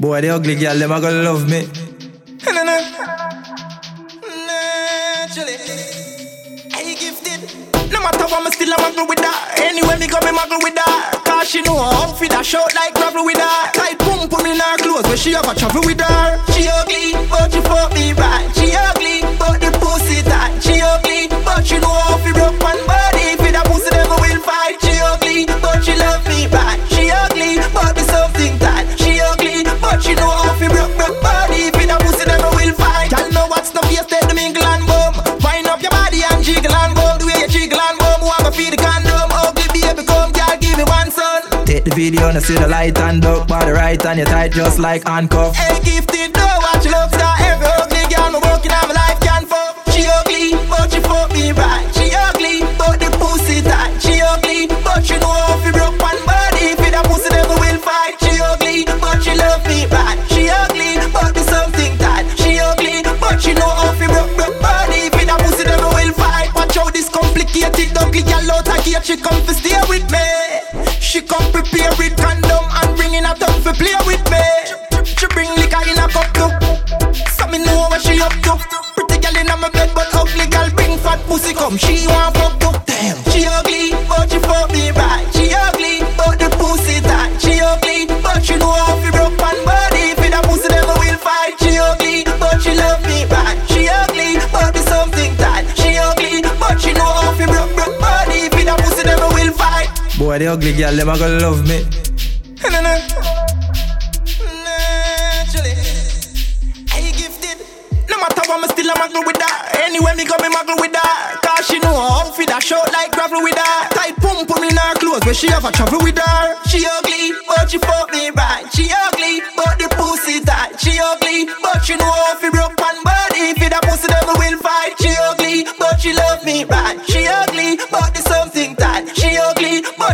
Boy, the ugly girl, them a gonna love me. Naturally. Hey, gifted. No matter what, me still a muggle with her. Anyway, me go me muggle with her. Cause she know her outfit a short like gravel with her. Tight pum pum in her clothes, but she have a travel with her. She ugly, but she fuck me right. The video and I see the light and duck by the right and you tight just like handcuff. Hey, gifted, what you love star. With condom and bring in a tongue for play with me. She bring liquor in a cup too. So me know what she up to. Pretty girl in my bed, but ugly girl bring fat pussy come. She want fuck the ugly girl, them a gonna love me. Naturally. Hey, gifted. No matter what, me still a muggle with her. Anyway, me go me muggle with her. Cause she know her outfit a short like gravel with her. Tight pum pum in her clothes, but she have a travel with her. She ugly, but she fuck me right. She ugly, but the pussy tight. She ugly, but she know how to broke one body. If it pussy, never will fight. She ugly, but she love me right. She ugly,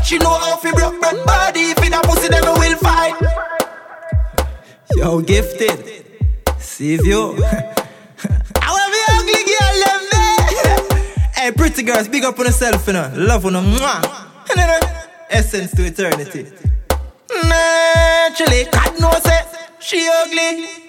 but she know how to broke broke body. If it a pussy, never will fight. Yo, gifted. See you. I want be ugly girl them hey, pretty girls, big up on yourself, you know. Love on them. Mwah. SSENSE to eternity. Naturally, God knows it. She ugly,